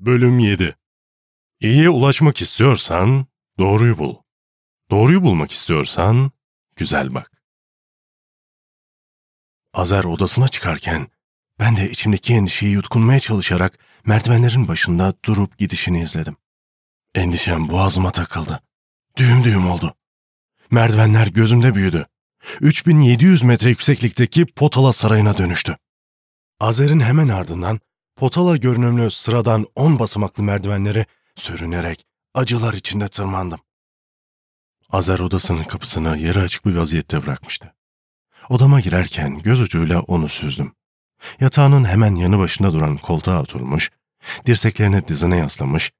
Bölüm 7 İyiye ulaşmak istiyorsan doğruyu bul. Doğruyu bulmak istiyorsan güzel bak. Azer odasına çıkarken ben de içimdeki endişeyi yutkunmaya çalışarak merdivenlerin başında durup gidişini izledim. Endişem boğazıma takıldı. Düğüm düğüm oldu. Merdivenler gözümde büyüdü. 3700 metre yükseklikteki Potala Sarayı'na dönüştü. Azer'in hemen ardından Potala görünümlü sıradan 10 basamaklı merdivenleri sürünerek acılar içinde tırmandım. Azer odasının kapısını yarı açık bir vaziyette bırakmıştı. Odama girerken göz ucuyla onu süzdüm. Yatağının hemen yanı başında duran koltuğa oturmuş, dirseklerini dizine yaslamış,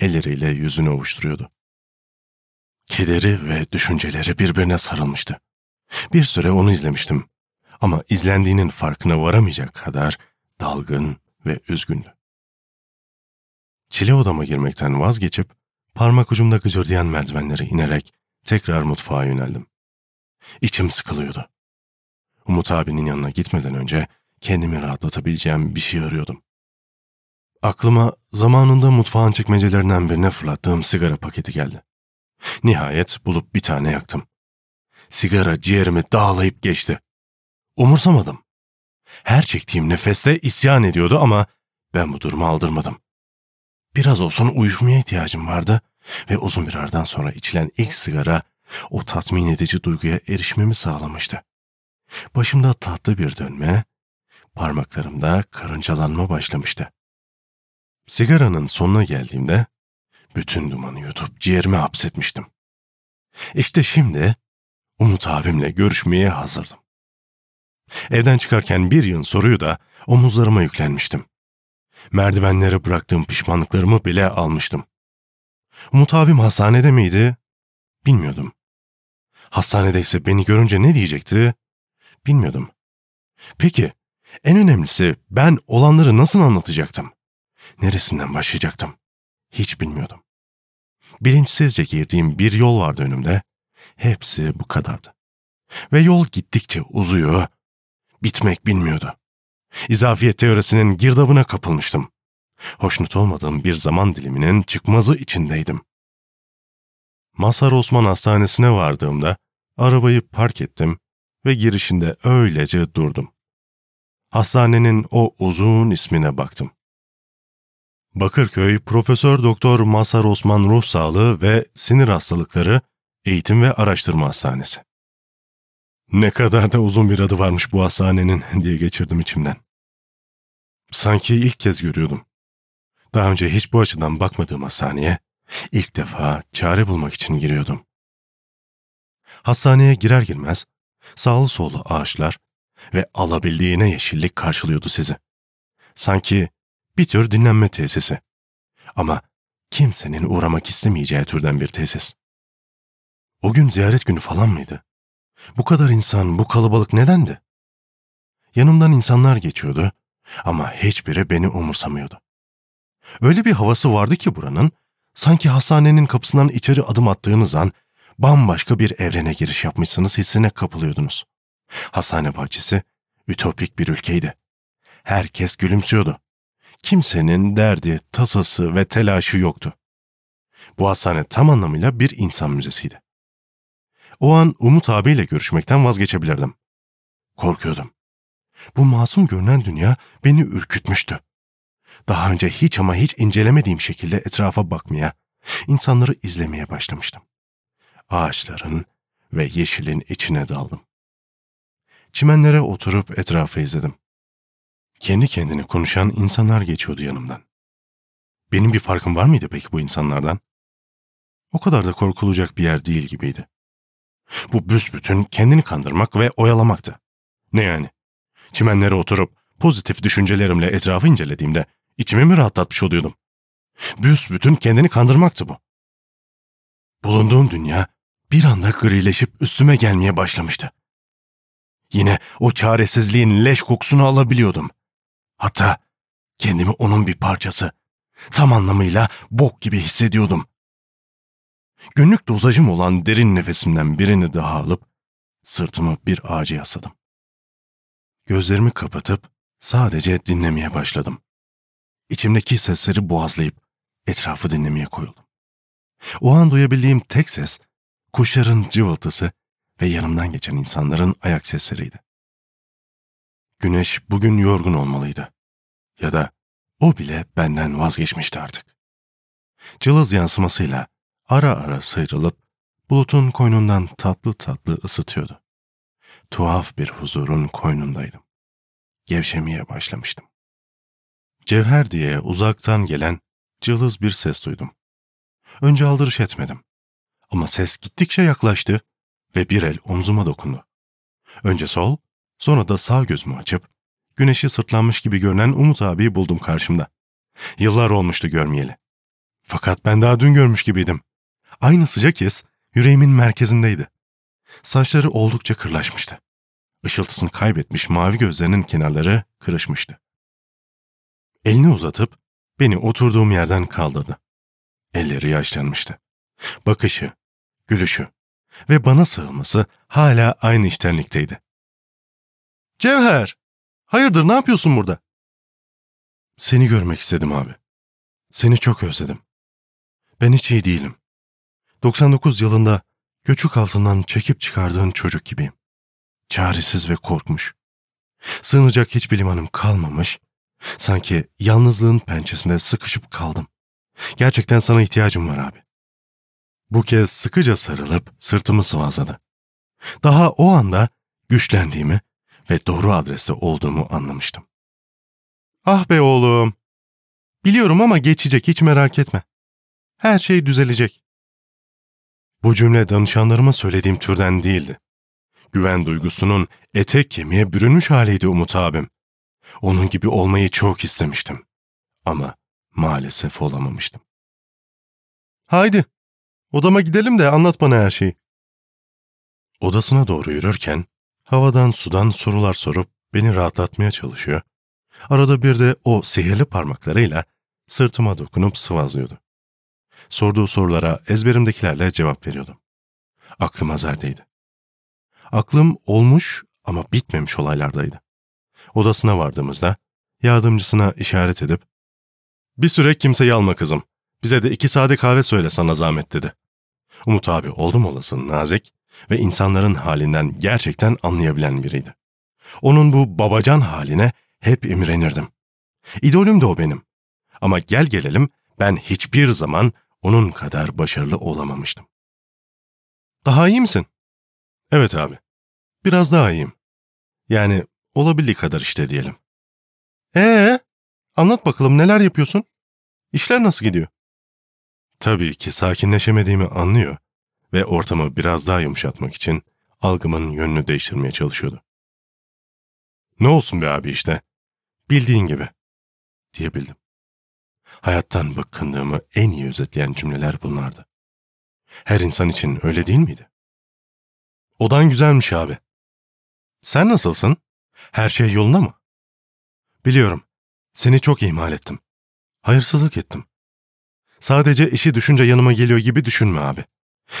elleriyle yüzünü ovuşturuyordu. Kederi ve düşünceleri birbirine sarılmıştı. Bir süre onu izlemiştim ama izlendiğinin farkına varamayacak kadar dalgın ve üzgündü. Çile odama girmekten vazgeçip parmak ucumda gıcırdayan merdivenleri inerek tekrar mutfağa yöneldim. İçim sıkılıyordu. Umut abinin yanına gitmeden önce kendimi rahatlatabileceğim bir şey arıyordum. Aklıma zamanında mutfağın çekmecelerinden birine fırlattığım sigara paketi geldi. Nihayet bulup bir tane yaktım. Sigara ciğerimi dağlayıp geçti. Umursamadım. Her çektiğim nefeste isyan ediyordu ama ben bu durumu aldırmadım. Biraz olsun uyuşmaya ihtiyacım vardı ve uzun bir aradan sonra içilen ilk sigara o tatmin edici duyguya erişmemi sağlamıştı. Başımda tatlı bir dönme, parmaklarımda karıncalanma başlamıştı. Sigaranın sonuna geldiğimde bütün dumanı yutup ciğerime hapsetmiştim. İşte şimdi Umut abimle görüşmeye hazırdım. Evden çıkarken bir yığın soruyu da omuzlarıma yüklenmiştim. Merdivenlere bıraktığım pişmanlıklarımı bile almıştım. Umut abim hastanede miydi? Bilmiyordum. Hastanedeyse beni görünce ne diyecekti? Bilmiyordum. Peki, en önemlisi ben olanları nasıl anlatacaktım? Neresinden başlayacaktım? Hiç bilmiyordum. Bilinçsizce girdiğim bir yol vardı önümde. Hepsi bu kadardı. Ve yol gittikçe uzuyor, bitmek bilmiyordu. İzafiyet teorisinin girdabına kapılmıştım. Hoşnut olmadığım bir zaman diliminin çıkmazı içindeydim. Masar Osman Hastanesi'ne vardığımda arabayı park ettim ve girişinde öylece durdum. Hastanenin o uzun ismine baktım. Bakırköy Profesör Doktor Masar Osman Ruh Sağlığı ve Sinir Hastalıkları Eğitim ve Araştırma Hastanesi. Ne kadar da uzun bir adı varmış bu hastanenin diye geçirdim içimden. Sanki ilk kez görüyordum. Daha önce hiç bu açıdan bakmadığım hastaneye ilk defa çare bulmak için giriyordum. Hastaneye girer girmez sağlı sollu ağaçlar ve alabildiğine yeşillik karşılıyordu sizi. Sanki bir tür dinlenme tesisi. Ama kimsenin uğramak istemeyeceği türden bir tesis. O gün ziyaret günü falan mıydı? Bu kadar insan, bu kalabalık nedendi? Yanımdan insanlar geçiyordu ama hiçbiri beni umursamıyordu. Öyle bir havası vardı ki buranın, sanki hastanenin kapısından içeri adım attığınız an bambaşka bir evrene giriş yapmışsınız hissine kapılıyordunuz. Hastane bahçesi ütopik bir ülkeydi. Herkes gülümsüyordu. Kimsenin derdi, tasası ve telaşı yoktu. Bu hastane tam anlamıyla bir insan müzesiydi. O an Umut abiyle görüşmekten vazgeçebilirdim. Korkuyordum. Bu masum görünen dünya beni ürkütmüştü. Daha önce hiç ama hiç incelemediğim şekilde etrafa bakmaya, insanları izlemeye başlamıştım. Ağaçların ve yeşilin içine daldım. Çimenlere oturup etrafı izledim. Kendi kendine konuşan insanlar geçiyordu yanımdan. Benim bir farkım var mıydı peki bu insanlardan? O kadar da korkulacak bir yer değil gibiydi. Bu büsbütün kendini kandırmak ve oyalamaktı. Ne yani? Çimenlere oturup pozitif düşüncelerimle etrafı incelediğimde içimi mi rahatlatmış oluyordum? Büsbütün kendini kandırmaktı bu. Bulunduğum dünya bir anda grileşip üstüme gelmeye başlamıştı. Yine o çaresizliğin leş kokusunu alabiliyordum. Hatta kendimi onun bir parçası, tam anlamıyla bok gibi hissediyordum. Günlük dozajım olan derin nefesimden birini daha alıp sırtımı bir ağaca yasladım. Gözlerimi kapatıp sadece dinlemeye başladım. içimdeki sesleri boğazlayıp etrafı dinlemeye koyuldum. O an duyabildiğim tek ses kuşların cıvıltısı ve yanımdan geçen insanların ayak sesleriydi. Güneş bugün yorgun olmalıydı. Ya da o bile benden vazgeçmişti artık. Cılız yansımasıyla ara ara sıyrılıp bulutun koynundan tatlı tatlı ısıtıyordu. Tuhaf bir huzurun koynundaydım. Gevşemeye başlamıştım. Cevher diye uzaktan gelen cılız bir ses duydum. Önce aldırış etmedim. Ama ses gittikçe yaklaştı ve bir el omzuma dokundu. Önce sol, sonra da sağ gözümü açıp güneşi sırtlanmış gibi görünen Umut abiyi buldum karşımda. Yıllar olmuştu görmeyeli. Fakat ben daha dün görmüş gibiydim. Aynı sıcak his yüreğimin merkezindeydi. Saçları oldukça kırlaşmıştı. Işıltısını kaybetmiş mavi gözlerinin kenarları kırışmıştı. Elini uzatıp beni oturduğum yerden kaldırdı. Elleri yaşlanmıştı. Bakışı, gülüşü ve bana sığılması hala aynı iştenlikteydi. Cevher, hayırdır ne yapıyorsun burada? Seni görmek istedim abi. Seni çok özledim. Ben hiç iyi değilim. 99 yılında göçük altından çekip çıkardığın çocuk gibiyim. Çaresiz ve korkmuş. Sığınacak hiçbir limanım kalmamış, sanki yalnızlığın pençesinde sıkışıp kaldım. Gerçekten sana ihtiyacım var abi. Bu kez sıkıca sarılıp sırtımı sıvazladı. Daha o anda güçlendiğimi ve doğru adreste olduğumu anlamıştım. Ah be oğlum. Biliyorum ama geçecek hiç merak etme. Her şey düzelecek. Bu cümle danışanlarıma söylediğim türden değildi. Güven duygusunun etek kemiğe bürünmüş haliydi Umut abim. Onun gibi olmayı çok istemiştim. Ama maalesef olamamıştım. Haydi, odama gidelim de anlat bana her şeyi. Odasına doğru yürürken havadan sudan sorular sorup beni rahatlatmaya çalışıyor. Arada bir de o sihirli parmaklarıyla sırtıma dokunup sıvazlıyordu. Sorduğu sorulara ezberimdekilerle cevap veriyordum. Aklım azardaydı. Aklım olmuş ama bitmemiş olaylardaydı. Odasına vardığımızda yardımcısına işaret edip ''Bir süre kimseyi alma kızım. Bize de iki sade kahve söyle sana zahmet.'' dedi. Umut abi oldum olası nazik ve insanların halinden gerçekten anlayabilen biriydi. Onun bu babacan haline hep imrenirdim. İdolüm de o benim. Ama gel gelelim ben hiçbir zaman onun kadar başarılı olamamıştım. Daha iyi misin? Evet abi. Biraz daha iyiyim. Yani olabildiği kadar işte diyelim. Ee, anlat bakalım neler yapıyorsun? İşler nasıl gidiyor? Tabii ki sakinleşemediğimi anlıyor ve ortamı biraz daha yumuşatmak için algımın yönünü değiştirmeye çalışıyordu. Ne olsun be abi işte. Bildiğin gibi. Diyebildim. Hayattan bıkkındığımı en iyi özetleyen cümleler bunlardı. Her insan için öyle değil miydi? Odan güzelmiş abi. Sen nasılsın? Her şey yolunda mı? Biliyorum. Seni çok ihmal ettim. Hayırsızlık ettim. Sadece işi düşünce yanıma geliyor gibi düşünme abi.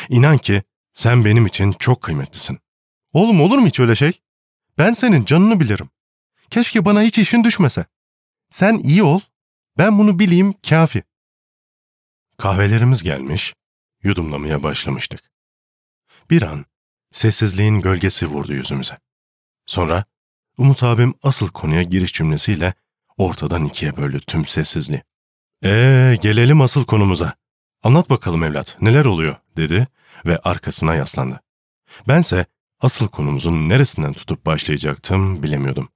İnan ki sen benim için çok kıymetlisin. Oğlum olur mu hiç öyle şey? Ben senin canını bilirim. Keşke bana hiç işin düşmese. Sen iyi ol, ben bunu bileyim kafi. Kahvelerimiz gelmiş, yudumlamaya başlamıştık. Bir an sessizliğin gölgesi vurdu yüzümüze. Sonra Umut abim asıl konuya giriş cümlesiyle ortadan ikiye böldü tüm sessizliği. Ee, gelelim asıl konumuza. Anlat bakalım evlat, neler oluyor, dedi ve arkasına yaslandı. Bense asıl konumuzun neresinden tutup başlayacaktım bilemiyordum.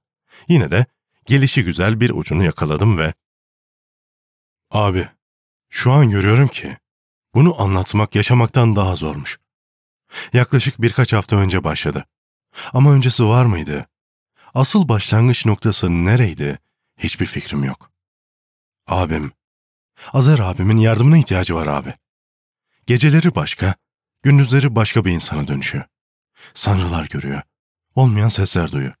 Yine de gelişi güzel bir ucunu yakaladım ve Abi, şu an görüyorum ki bunu anlatmak yaşamaktan daha zormuş. Yaklaşık birkaç hafta önce başladı. Ama öncesi var mıydı? Asıl başlangıç noktası nereydi? Hiçbir fikrim yok. Abim, Azer abimin yardımına ihtiyacı var abi. Geceleri başka, gündüzleri başka bir insana dönüşüyor. Sanrılar görüyor. Olmayan sesler duyuyor.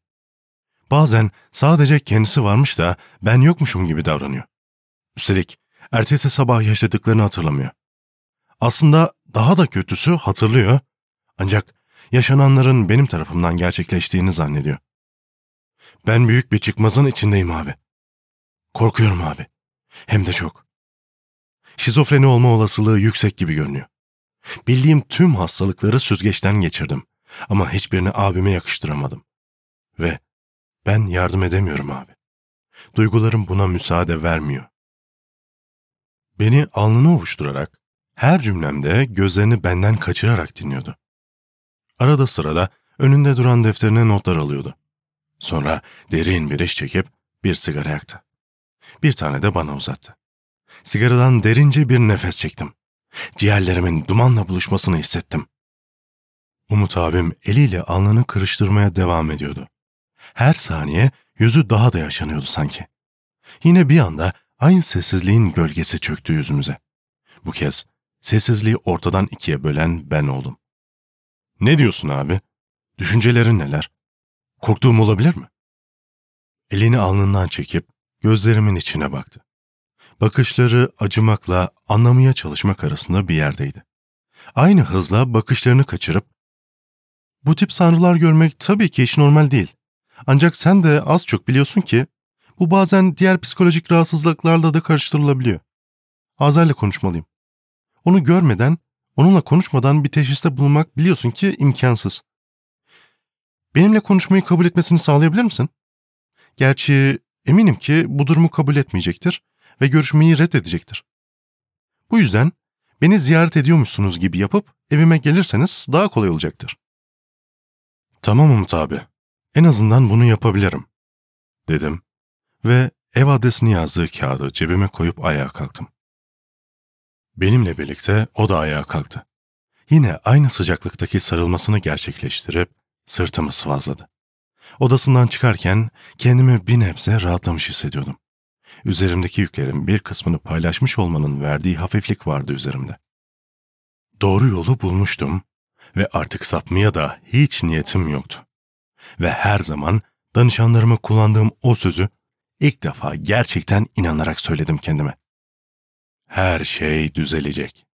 Bazen sadece kendisi varmış da ben yokmuşum gibi davranıyor. Üstelik ertesi sabah yaşadıklarını hatırlamıyor. Aslında daha da kötüsü hatırlıyor ancak yaşananların benim tarafımdan gerçekleştiğini zannediyor. Ben büyük bir çıkmazın içindeyim abi. Korkuyorum abi. Hem de çok. Şizofreni olma olasılığı yüksek gibi görünüyor. Bildiğim tüm hastalıkları süzgeçten geçirdim ama hiçbirini abime yakıştıramadım. Ve ben yardım edemiyorum abi. Duygularım buna müsaade vermiyor. Beni alnına ovuşturarak, her cümlemde gözlerini benden kaçırarak dinliyordu. Arada sırada önünde duran defterine notlar alıyordu. Sonra derin bir iş çekip bir sigara yaktı. Bir tane de bana uzattı. Sigaradan derince bir nefes çektim. Ciğerlerimin dumanla buluşmasını hissettim. Umut abim eliyle alnını kırıştırmaya devam ediyordu. Her saniye yüzü daha da yaşanıyordu sanki. Yine bir anda aynı sessizliğin gölgesi çöktü yüzümüze. Bu kez sessizliği ortadan ikiye bölen ben oldum. Ne diyorsun abi? Düşüncelerin neler? Korktuğum olabilir mi? Elini alnından çekip gözlerimin içine baktı. Bakışları acımakla anlamaya çalışmak arasında bir yerdeydi. Aynı hızla bakışlarını kaçırıp bu tip sanrılar görmek tabii ki hiç normal değil. Ancak sen de az çok biliyorsun ki bu bazen diğer psikolojik rahatsızlıklarla da karıştırılabiliyor. Azay'la konuşmalıyım. Onu görmeden, onunla konuşmadan bir teşhiste bulunmak biliyorsun ki imkansız. Benimle konuşmayı kabul etmesini sağlayabilir misin? Gerçi eminim ki bu durumu kabul etmeyecektir ve görüşmeyi reddedecektir. Bu yüzden beni ziyaret ediyormuşsunuz gibi yapıp evime gelirseniz daha kolay olacaktır. Tamam Umut abi. En azından bunu yapabilirim. Dedim ve ev adresini yazdığı kağıdı cebime koyup ayağa kalktım. Benimle birlikte o da ayağa kalktı. Yine aynı sıcaklıktaki sarılmasını gerçekleştirip sırtımı sıvazladı. Odasından çıkarken kendimi bir nebze rahatlamış hissediyordum. Üzerimdeki yüklerin bir kısmını paylaşmış olmanın verdiği hafiflik vardı üzerimde. Doğru yolu bulmuştum ve artık sapmaya da hiç niyetim yoktu. Ve her zaman danışanlarıma kullandığım o sözü ilk defa gerçekten inanarak söyledim kendime. Her şey düzelecek.